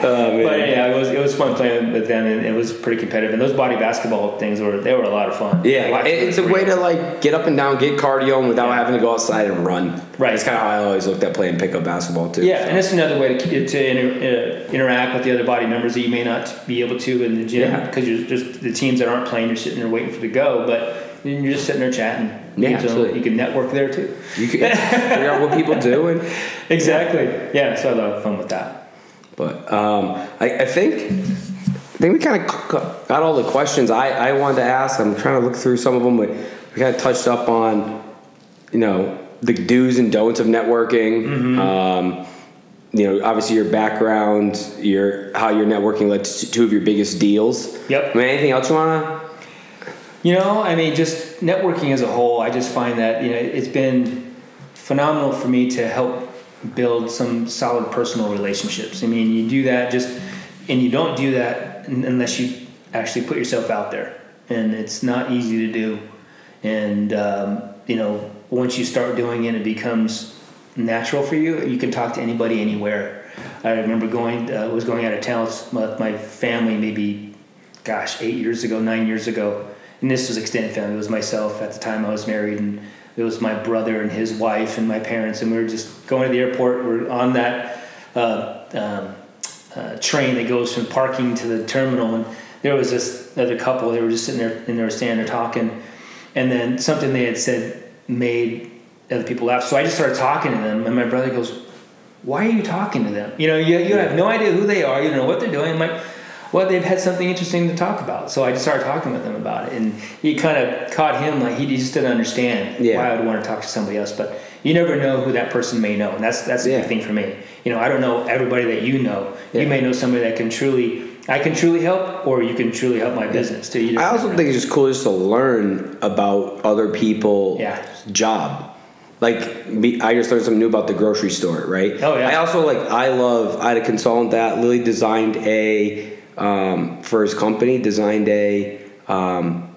Oh, *laughs* but yeah, it was it was fun playing with them, and it was pretty competitive. And those BODI basketball things were they were a lot of fun. Yeah, it- it's a way to like get up and down, get cardio, and without Yeah. having to go outside and run. Right. That's kind of how I always looked at playing pickup basketball too. Yeah, and it's another way to to inter, uh, interact with the other BODI members that you may not be able to in the gym Yeah. because you're just the teams that aren't playing. You're sitting there waiting for the go, but you're just sitting there chatting. Yeah, You can- absolutely. You can network there too. you can figure out what people do and. *laughs* Exactly. Yeah, so I had a lot of fun with that. But um, I, I think I think we kind of got all the questions I, I wanted to ask. I'm trying to look through some of them, but we kind of touched up on you know the do's and don'ts of networking. Um, you know, obviously your background, your how your networking led to two of your biggest deals. Yep. I mean, anything else you wanna? You know, I mean, just networking as a whole, I just find that you know it's been phenomenal for me to help build some solid personal relationships. I mean, you do that just, and you don't do that unless you actually put yourself out there, and it's not easy to do. And um, you know, once you start doing it, it becomes natural for you. You can talk to anybody anywhere. I remember going uh, was going out of town with my family maybe, gosh, eight years ago, nine years ago, and this was extended family. It was myself at the time I was married, and it was my brother and his wife and my parents, and we were just going to the airport. We're on that uh, um, uh, train that goes from parking to the terminal, and there was this other couple. They were just sitting there and they were standing there talking, and then something they had said made other people laugh. So I just started talking to them, and my brother goes, "Why are you talking to them? You know, you, you have no idea who they are. You don't know what they're doing." I'm like, well, they've had something interesting to talk about. So I just started talking with them about it, and he kind of caught him like he just didn't understand Yeah. why I would want to talk to somebody else. But you never know who that person may know, and that's that's the big thing for me. You know, I don't know everybody that you know. Yeah. You may know somebody that can truly. I can truly help, or you can truly help my business too. You I also think it's just cool just to learn about other people's Yeah. job. Like me, I just learned something new about the grocery store, right? Oh, yeah. I also like I love. I had a consultant that Lily designed a um, for his company designed a um,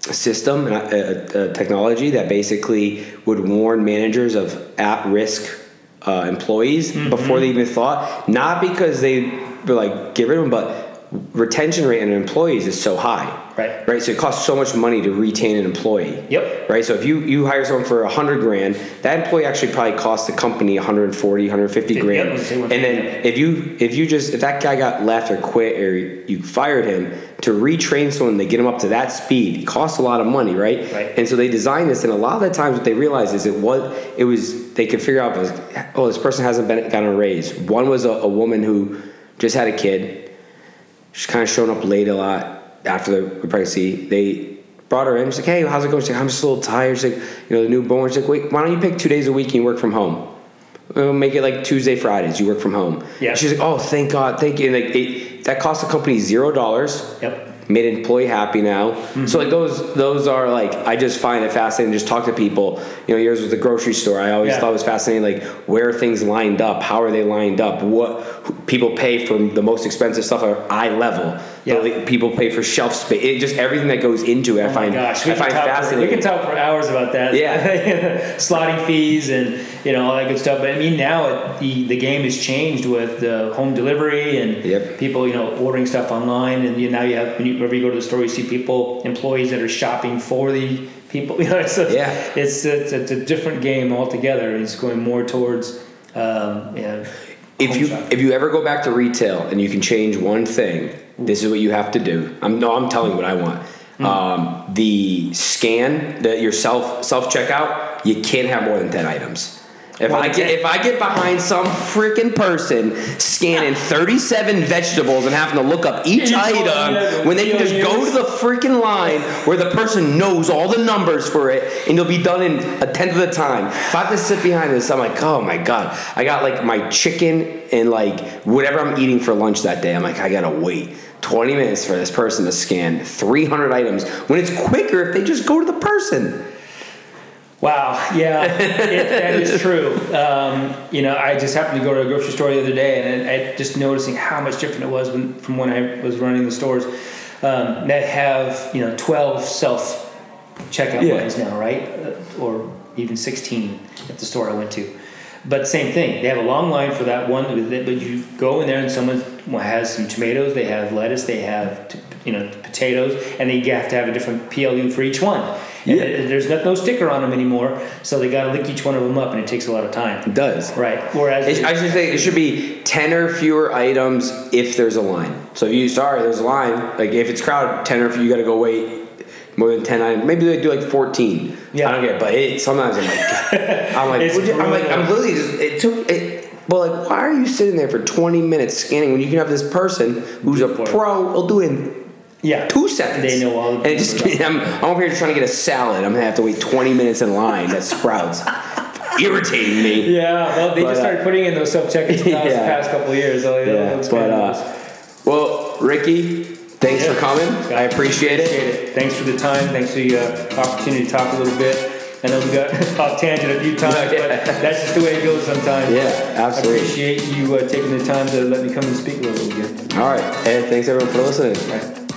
system and a, a, a technology that basically would warn managers of at risk uh, employees Mm-hmm. before they even thought. Not because they were like get rid of them, but retention rate in employees is so high. Right. Right. So it costs so much money to retain an employee. Yep. Right. So if you, you hire someone for a hundred grand, that employee actually probably costs the company 140, 150 Yeah, grand. Was And then if you if you just if that guy got left or quit or you fired him to retrain someone to get him up to that speed, it costs a lot of money, right? Right. And so they designed this, and a lot of the times what they realized is it was it was they could figure out was oh this person hasn't been gotten a raise. One was a, a woman who just had a kid. She's kind of showing up late a lot after the pregnancy. They brought her in. She's like, "Hey, how's it going?" She's like, "I'm just a little tired." She's like, "You know, the newborn." She's like, "Wait, why don't you pick two days a week and you work from home? We'll make it like Tuesday, Fridays. You work from home." Yeah. She's like, "Oh, thank God, thank you." And like, it, that cost the company zero dollars Yep. made an employee happy now. Mm-hmm. So like those those are like I just find it fascinating. to Just talk to people. You know, yours was the grocery store. I always Yeah. thought it was fascinating. Like where are things lined up? How are they lined up? What people pay for the most expensive stuff are eye level. Yeah. li- people pay for shelf space. It just everything that goes into it. I Oh my find gosh, we I can, find talk for, we can talk for hours about that. Yeah. *laughs* slotting fees and you know all that good stuff. But I mean, now it, the the game has changed with the home delivery and Yep. people you know ordering stuff online. And you, now you have whenever you go to the store, you see people employees that are shopping for the people. *laughs* You know, it's a, Yeah. it's, it's it's a different game altogether. It's going more towards um, yeah. if you shopping. if you ever go back to retail and you can change one thing, this is what you have to do. I'm no, I'm telling you what I want. Hmm. Um, the scan, the your self self checkout, you can't have more than ten items. If Well, I get if I get behind some freaking person scanning 37 vegetables and having to look up each Each item when they can just go to the freaking line where the person knows all the numbers for it and you'll be done in a tenth of the time. If I have to sit behind this, I'm like, oh my god, I got like my chicken and like whatever I'm eating for lunch that day. I'm like, I gotta wait 20 minutes for this person to scan 300 items when it's quicker if they just go to the person. Wow, yeah, it, that is *laughs* true. Um, you know, I just happened to go to a grocery store the other day, and I just noticing how much different it was when, from when I was running the stores um, that have you know twelve self checkout Yeah. lines now, right, Uh, or even sixteen at the store I went to. But same thing, they have a long line for that one. But you go in there, and someone has some tomatoes, they have lettuce, they have t- you know potatoes, and they have to have a different PLU for each one. And Yeah. there's no, no sticker on them anymore, so they got to lick each one of them up, and it takes a lot of time. It does. Right. Whereas It, I should say it should be 10 or fewer items if there's a line. So if you, sorry, there's a line, like if it's crowded, 10 or few, you gotta go wait more than 10 items. Maybe they do like 14. Yeah. I don't get it, but it, sometimes I'm like, *laughs* I'm like, *laughs* you- I'm like, I'm literally just, it took, it, well, like, why are you sitting there for 20 minutes scanning when you can have this person who's a pro will do it in yeah, two seconds? They know all the And it just, *laughs* I'm, I'm over here trying to get a salad. I'm gonna have to wait 20 minutes in line at Sprouts. *laughs* Irritating me. Yeah, well, they But, just uh, started putting in those self checkouts *laughs* Yeah. the past couple of years. So yeah, but uh, well, Ricky, thanks Yeah. for coming. I appreciate it. It. Thanks for the time. Thanks for the uh, opportunity to talk a little bit. I know we got *laughs* off tangent a few times, *laughs* Yeah. but that's just the way it goes sometimes. Yeah, absolutely. I appreciate you uh, taking the time to let me come and speak a little bit. All right, and thanks everyone for listening.